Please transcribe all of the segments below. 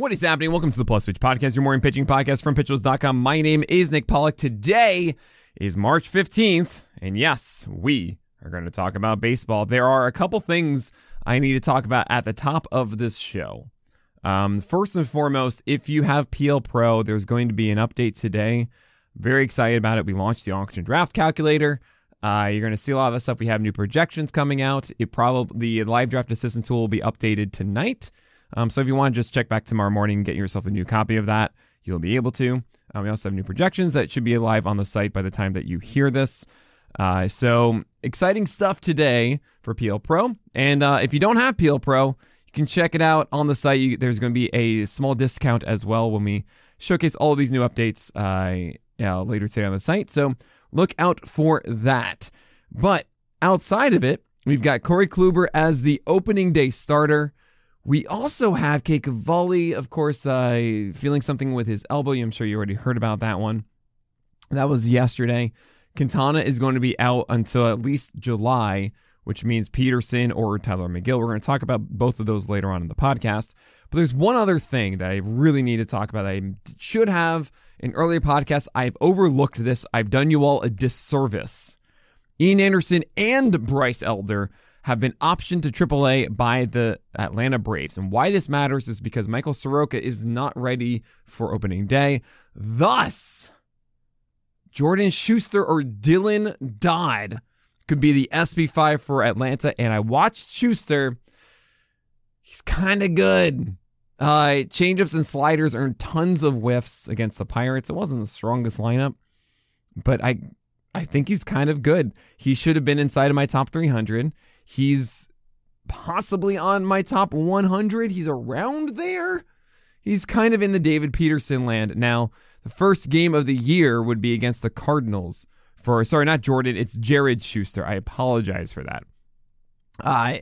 What is happening? Welcome to the Plus Pitch Podcast, your morning pitching podcast from pitchers.com. My name is Nick Pollack. Today is March 15th, and yes, we are going to talk about baseball. There are a couple things I need to talk about at the top of this show. Um, first and foremost, if you have PL Pro, there's going to be an update today. Very excited about it. We launched the auction draft calculator. Uh, you're going to see a lot of the stuff. We have new projections coming out. It probably the live draft assistant tool will be updated tonight. Um, so if you want to just check back tomorrow morning and get yourself a new copy of that, you'll be able to. Um, we also have new projections that should be live on the site by the time that you hear this. Uh, so exciting stuff today for PL Pro. And uh, if you don't have PL Pro, you can check it out on the site. You, there's going to be a small discount as well when we showcase all these new updates uh, later today on the site. So look out for that. But outside of it, we've got Corey Kluber as the opening day starter. We also have Cade Cavalli, of course, uh, feeling something with his elbow. I'm sure you already heard about that one. That was yesterday. Quintana is going to be out until at least July, which means Peterson or Tylor Megill. We're going to talk about both of those later on in the podcast. But there's one other thing that I really need to talk about. I should have in earlier podcasts. I've overlooked this. I've done you all a disservice. Ian Anderson and Bryce Elder have been optioned to AAA by the Atlanta Braves. And why this matters is because Michael Soroka is not ready for opening day. Thus, Jordan Schuster or Dylan Dodd could be the SP5 for Atlanta. And I watched Schuster. He's kind of good. Uh, changeups and sliders earned tons of whiffs against the Pirates. It wasn't the strongest lineup, but I I think he's kind of good. He should have been inside of my top 300. He's possibly on my top 100. He's around there. He's kind of in the David Peterson land. Now, the first game of the year would be against the Cardinals for, sorry, not Jordan, it's Jared Schuster. I apologize for that. Uh,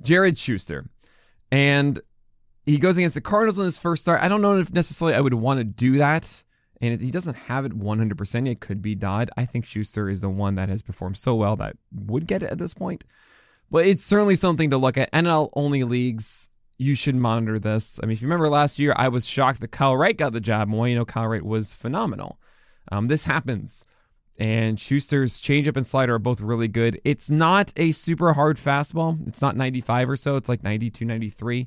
Jared Schuster. And he goes against the Cardinals in his first start. I don't know if necessarily I would want to do that. And he doesn't have it 100%. It could be Dodd. I think Schuster is the one that has performed so well that would get it at this point. But it's certainly something to look at. NL only leagues, you should monitor this. I mean, if you remember last year, I was shocked that Kyle Wright got the job. And well, you know, Kyle Wright was phenomenal. Um, this happens. And Schuster's changeup and slider are both really good. It's not a super hard fastball. It's not 95 or so. It's like 92, 93.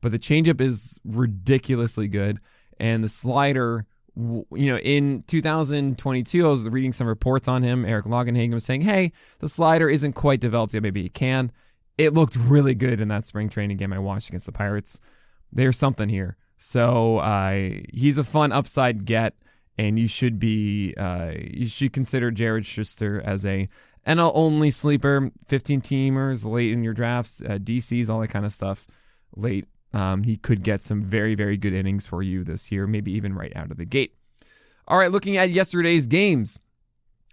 But the changeup is ridiculously good. And the slider you know, in 2022, I was reading some reports on him. Eric Longenhagen was saying, hey, the slider isn't quite developed yet. Maybe he can. It looked really good in that spring training game I watched against the Pirates. There's something here. So uh, he's a fun upside get, and you should be uh, you should consider Jared Schuster as a NL only sleeper, 15 teamers late in your drafts, uh, DCs, all that kind of stuff late um, he could get some very, very good innings for you this year, maybe even right out of the gate. All right, looking at yesterday's games.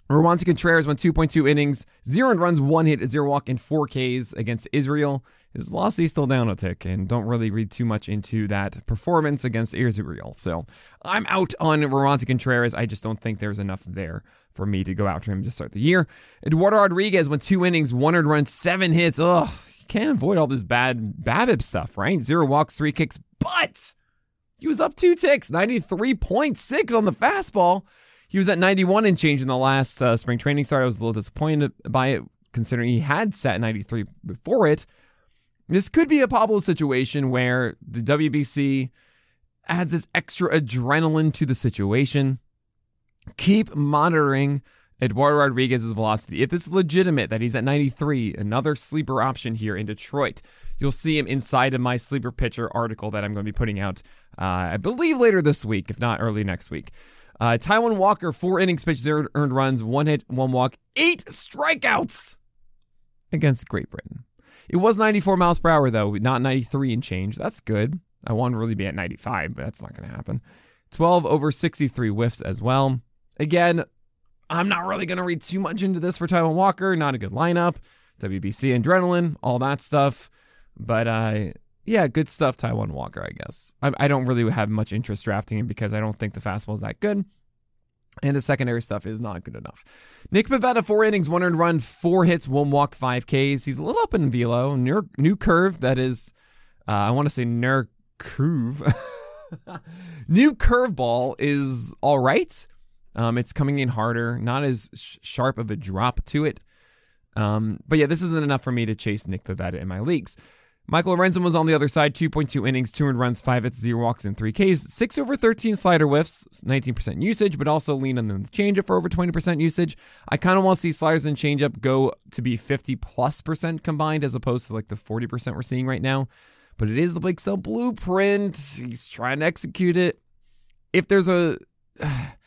Roansy Contreras went 2.2 innings, zero runs, one hit, zero walk, and four Ks against Israel. His velocity still down a tick, and don't really read too much into that performance against Israel. So I'm out on Roansy Contreras. I just don't think there's enough there for me to go after him to start the year. Eduardo Rodriguez went two innings, one earned run, seven hits. Ugh, can't avoid all this bad BABIP stuff, right? Zero walks, three kicks, but he was up two ticks, 93.6 on the fastball. He was at 91 and change in the last uh, spring training start. I was a little disappointed by it, considering he had sat 93 before it. This could be a Pablo situation where the WBC adds this extra adrenaline to the situation. Keep monitoring Eduardo Rodriguez's velocity. If it's legitimate that he's at 93, another sleeper option here in Detroit, you'll see him inside of my sleeper pitcher article that I'm going to be putting out, uh, I believe later this week, if not early next week. Uh, Walker, four innings pitched, zero earned runs, one hit, one walk, eight strikeouts against Great Britain. It was 94 miles per hour, though, not 93 and change. That's good. I want to really be at 95, but that's not going to happen. 12 over 63 whiffs as well. Again, I'm not really going to read too much into this for Taijuan Walker. Not a good lineup. WBC adrenaline, all that stuff. But uh, yeah, good stuff, Taijuan Walker, I guess. I, I don't really have much interest drafting him because I don't think the fastball is that good. And the secondary stuff is not good enough. Nick Pivetta, four innings, one earned run, four hits, one walk, five Ks. He's a little up in velo. New, new curve that is, uh, I want to say ner curve. new curveball is all right. Um, it's coming in harder, not as sh- sharp of a drop to it. Um, but yeah, this isn't enough for me to chase Nick Pivetta in my leagues. Michael Lorenzen was on the other side, 2.2 innings, 200 runs, 5 hits, 0 walks, and 3 Ks. 6 over 13 slider whiffs, 19% usage, but also lean on the changeup for over 20% usage. I kind of want to see sliders and changeup go to be 50 plus percent combined as opposed to like the 40% we're seeing right now. But it is the Blake Snell blueprint. He's trying to execute it. If there's a.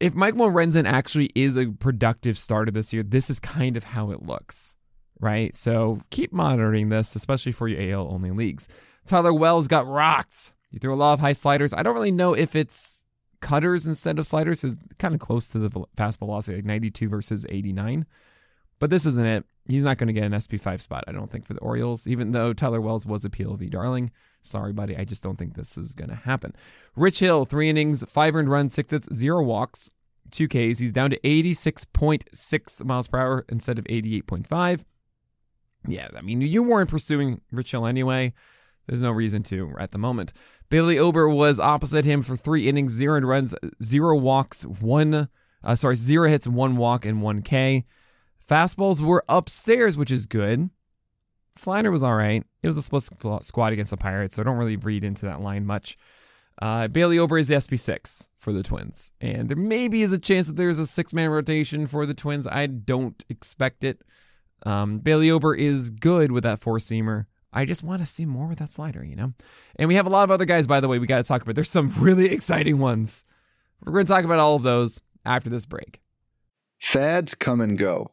If Michael Lorenzen actually is a productive starter this year, this is kind of how it looks right? So keep monitoring this, especially for your AL only leagues. Tyler Wells got rocked. He threw a lot of high sliders. I don't really know if it's cutters instead of sliders. It's kind of close to the fast velocity, like 92 versus 89. But this isn't it. He's not going to get an SP5 spot, I don't think, for the Orioles, even though Tyler Wells was a PLV darling. Sorry, buddy. I just don't think this is going to happen. Rich Hill, three innings, five earned runs, six hits, zero walks, two Ks. He's down to 86.6 miles per hour instead of 88.5. Yeah, I mean, you weren't pursuing Rich Hill anyway. There's no reason to at the moment. Bailey Ober was opposite him for three innings, zero runs, zero walks, one, uh, sorry, zero hits, one walk, and one K. Fastballs were upstairs, which is good. Slider was all right. It was a split squad against the Pirates, so I don't really read into that line much. Uh, Bailey Ober is the SP6 for the Twins, and there maybe is a chance that there's a six man rotation for the Twins. I don't expect it. Um, Bailey Ober is good with that four seamer. I just want to see more with that slider, you know? And we have a lot of other guys, by the way, we got to talk about. There's some really exciting ones. We're going to talk about all of those after this break. Fads come and go,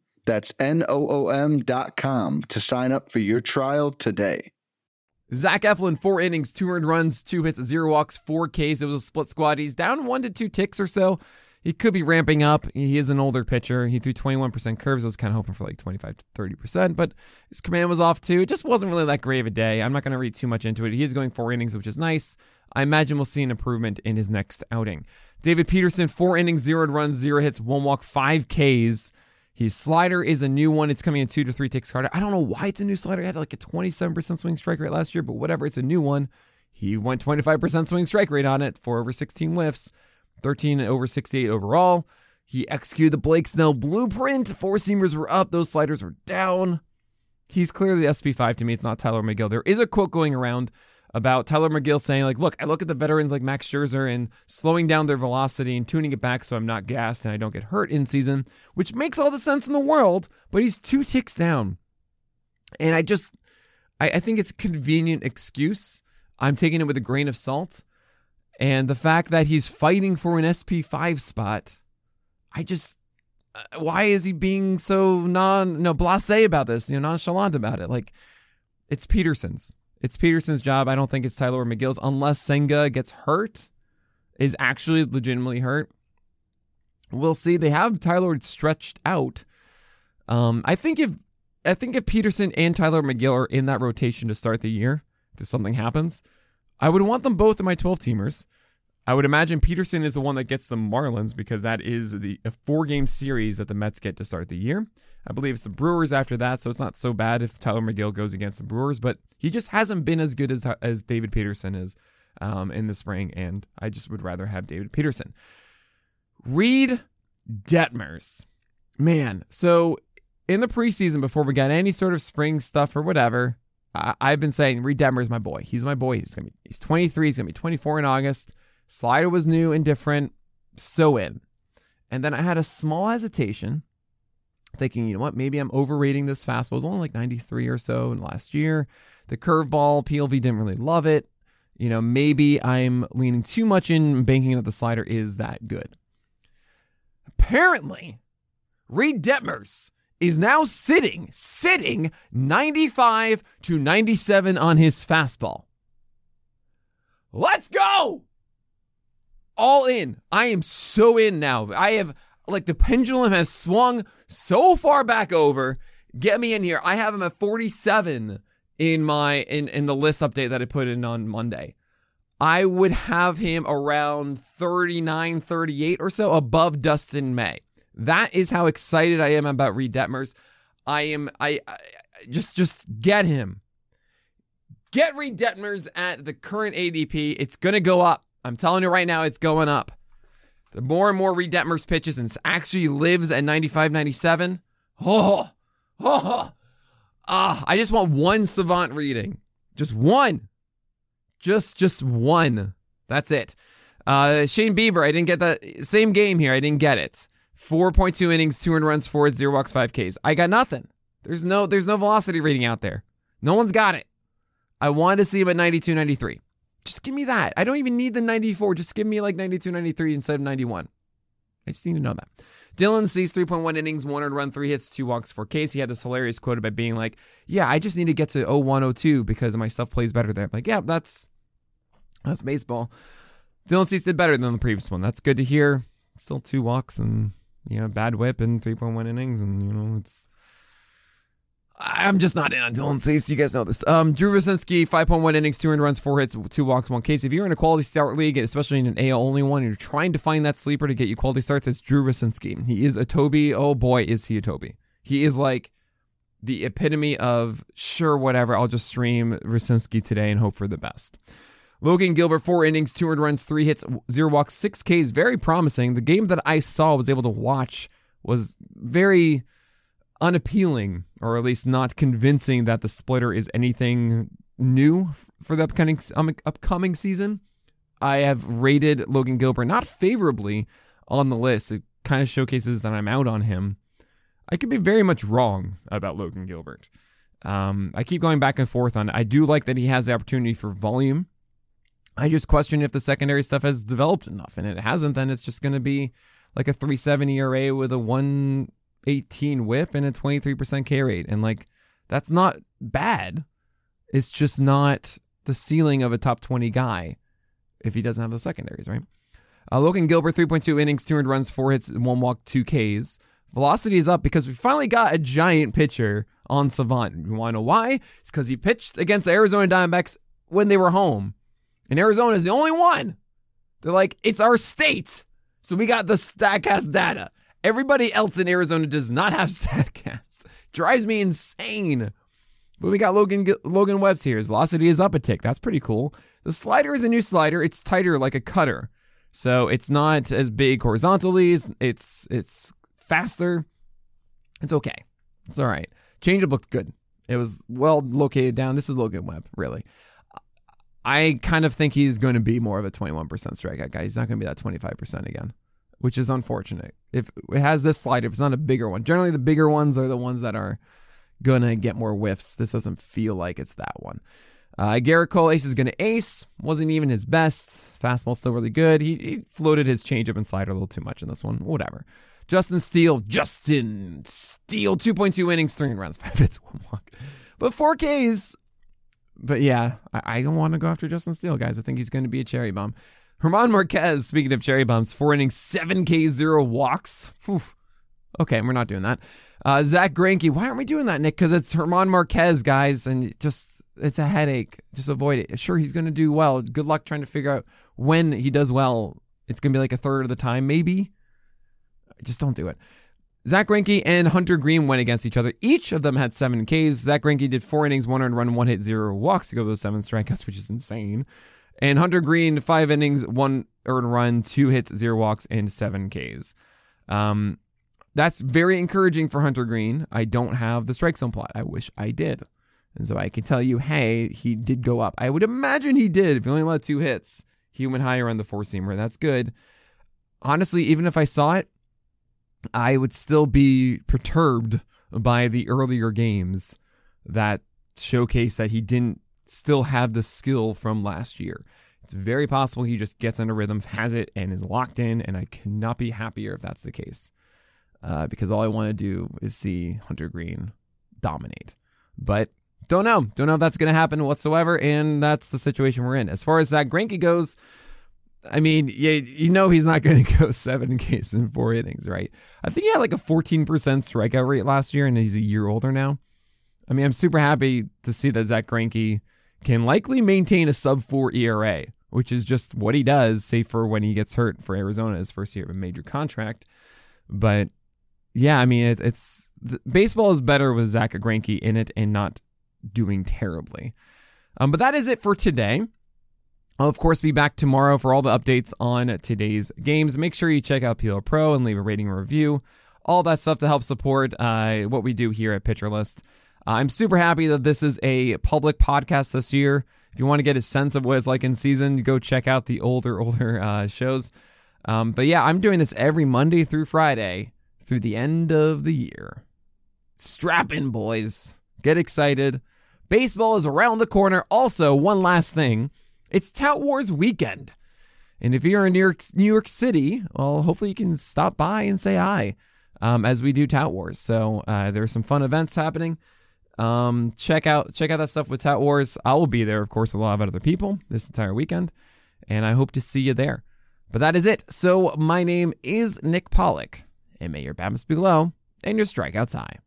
That's N-O-O-M dot com to sign up for your trial today. Zach Eflin, four innings, two earned runs, two hits, zero walks, four Ks. It was a split squad. He's down one to two ticks or so he could be ramping up. He is an older pitcher. He threw 21% curves. I was kind of hoping for like 25 to 30%, but his command was off too. It just wasn't really that great of a day. I'm not going to read too much into it. He is going four innings, which is nice. I imagine we'll see an improvement in his next outing. David Peterson, four innings, zero runs, zero hits, one walk, five Ks. His slider is a new one. It's coming in two to three ticks harder. I don't know why it's a new slider. It had like a 27% swing strike rate last year, but whatever. It's a new one. He went 25% swing strike rate on it for over 16 whiffs. 13 over 68 overall. He executed the Blake Snell blueprint. Four seamers were up, those sliders were down. He's clearly the SP5 to me. It's not Tylor Megill. There is a quote going around about Tylor Megill saying, like, look, I look at the veterans like Max Scherzer and slowing down their velocity and tuning it back so I'm not gassed and I don't get hurt in season, which makes all the sense in the world, but he's two ticks down. And I just, I, I think it's a convenient excuse. I'm taking it with a grain of salt. And the fact that he's fighting for an SP5 spot, I just, uh, why is he being so non, no, blase about this, you know, nonchalant about it? Like, it's Peterson's. It's Peterson's job. I don't think it's Tylor Megill's unless Senga gets hurt, is actually legitimately hurt. We'll see. They have Tyler stretched out. Um, I think if I think if Peterson and Tylor Megill are in that rotation to start the year, if something happens, I would want them both in my 12 teamers. I would imagine Peterson is the one that gets the Marlins because that is the four game series that the Mets get to start the year. I believe it's the Brewers after that, so it's not so bad if Tylor Megill goes against the Brewers, but he just hasn't been as good as as David Peterson is um, in the spring, and I just would rather have David Peterson. Reid Detmers, man. So in the preseason, before we got any sort of spring stuff or whatever, I, have been saying Reid Detmers my boy. He's my boy. He's gonna be he's 23. He's gonna be 24 in August. Slider was new and different, so in. And then I had a small hesitation thinking, you know what, maybe I'm overrating this fastball. It was only like 93 or so in last year. The curveball, PLV didn't really love it. You know, maybe I'm leaning too much in banking that the slider is that good. Apparently, Reid Detmers is now sitting, sitting 95 to 97 on his fastball. Let's go! All in. I am so in now. I have like the pendulum has swung so far back over. Get me in here. I have him at 47 in my in in the list update that I put in on Monday. I would have him around 39, 38 or so above Dustin May. That is how excited I am about Reid Detmers. I am I, I just just get him. Get Reid Detmers at the current ADP. It's going to go up. I'm telling you right now, it's going up. The more and more Reid Detmers pitches and actually lives at 95, 97. Oh, oh, ah, I just want one savant reading. Just one. Just, just one. That's it. Uh, Shane Bieber, I didn't get that same game here. I didn't get it. 4.2 innings, 200 runs for it, zero walks, five Ks. I got nothing. There's no, there's no velocity rating out there. No one's got it. I wanted to see him at 92, 93. Give me that. I don't even need the 94. Just give me like 92, 93 instead of 91. I just need to know that. Dylan Cease 3.1 innings, 100 run, three hits, two walks, four Ks. He had this hilarious quote about being like, Yeah, I just need to get to 01, 02 because my stuff plays better there. I'm like, yeah, that's that's baseball. Dylan Cease did better than the previous one. That's good to hear. Still two walks and you know, bad whip and 3.1 innings, and you know, it's I'm just not in on Dylan Cease. You guys know this. Um, Drew Rucinski, 5.1 innings, 200 runs, four hits, two walks, one case. If you're in a quality start league, especially in an AL only one, and you're trying to find that sleeper to get you quality starts, it's Drew Rucinski. He is a Toby. Oh boy, is he a Toby. He is like the epitome of sure, whatever. I'll just stream Rucinski today and hope for the best. Logan Gilbert, four innings, 200 runs, three hits, zero walks, six Ks. Very promising. The game that I saw, was able to watch, was very unappealing, or at least not convincing that the splitter is anything new for the upcoming um, upcoming season. I have rated Logan Gilbert not favorably on the list. It kind of showcases that I'm out on him. I could be very much wrong about Logan Gilbert. Um, I keep going back and forth on. It. I do like that he has the opportunity for volume. I just question if the secondary stuff has developed enough, and it hasn't. Then it's just going to be like a 370 ERA with a one 18 whip and a 23% K rate. And like, that's not bad. It's just not the ceiling of a top 20 guy if he doesn't have those secondaries, right? Uh, Logan Gilbert, 3.2 innings, 200 runs, four hits, one walk, two Ks. Velocity is up because we finally got a giant pitcher on Savant. You want to know why? It's because he pitched against the Arizona Diamondbacks when they were home. And Arizona is the only one. They're like, it's our state. So we got the StatCast data. Everybody else in Arizona does not have StatCast. Drives me insane. But we got Logan Logan Webb's here. His velocity is up a tick. That's pretty cool. The slider is a new slider. It's tighter like a cutter. So it's not as big horizontally. It's it's faster. It's okay. It's all right. Changeup looked good. It was well located down. This is Logan Webb, really. I kind of think he's going to be more of a 21% strikeout guy. He's not going to be that 25% again which is unfortunate. If it has this slide, if it's not a bigger one, generally the bigger ones are the ones that are gonna get more whiffs. This doesn't feel like it's that one. Uh, Gerrit Cole ace is gonna ace. Wasn't even his best. Fastball still really good. He, he floated his changeup and slider a little too much in this one. Whatever. Justin Steele, Justin Steele, 2.2 innings, three runs, five hits, one walk, but four Ks. But yeah, I, I don't want to go after Justin Steele, guys. I think he's going to be a cherry bomb. German Marquez, speaking of cherry bombs, four innings, 7K, zero walks. Whew. Okay, we're not doing that. Uh, Zack Greinke, why aren't we doing that, Nick? Because it's German Marquez, guys, and just it's a headache. Just avoid it. Sure, he's going to do well. Good luck trying to figure out when he does well. It's going to be like a third of the time, maybe. Just don't do it. Zack Greinke and Hunter Greene went against each other. Each of them had seven Ks. Zack Greinke did four innings, one earned run, one hit, zero walks to go with those seven strikeouts, which is insane. And Hunter Greene, five innings, one earned run, two hits, zero walks, and seven Ks. Um, that's very encouraging for Hunter Greene. I don't have the strike zone plot. I wish I did. And so I can tell you, hey, he did go up. I would imagine he did. If he only allowed two hits, he went higher on the four seamer. That's good. Honestly, even if I saw it, I would still be perturbed by the earlier games that showcase that he didn't still have the skill from last year. It's very possible he just gets under rhythm, has it, and is locked in. And I cannot be happier if that's the case. Uh, because all I want to do is see Hunter Greene dominate. But don't know. Don't know if that's going to happen whatsoever. And that's the situation we're in. As far as Zack Greinke goes, I mean, you, you know he's not going to go seven Ks in four innings, right? I think he had like a 14% strikeout rate last year, and he's a year older now. I mean, I'm super happy to see that Zach Greinke can likely maintain a sub four ERA, which is just what he does, save for when he gets hurt for Arizona, his first year of a major contract. But yeah, I mean, it, it's baseball is better with Zack Greinke in it and not doing terribly. Um, but that is it for today. I'll, of course, be back tomorrow for all the updates on today's games. Make sure you check out PL Pro and leave a rating and review. All that stuff to help support uh, what we do here at Pitcher List. Uh, I'm super happy that this is a public podcast this year. If you want to get a sense of what it's like in season, go check out the older, older uh, shows. Um, but yeah, I'm doing this every Monday through Friday through the end of the year. Strap in, boys. Get excited. Baseball is around the corner. Also, one last thing it's Tout Wars weekend. And if you're in New York, New York City, well, hopefully you can stop by and say hi um, as we do Tout Wars. So uh, there's some fun events happening. Um, check out check out that stuff with Tout Wars. I will be there, of course, a lot of other people this entire weekend, and I hope to see you there. But that is it. So my name is Nick Pollack, and may your BABIPs be low and your strikeouts high.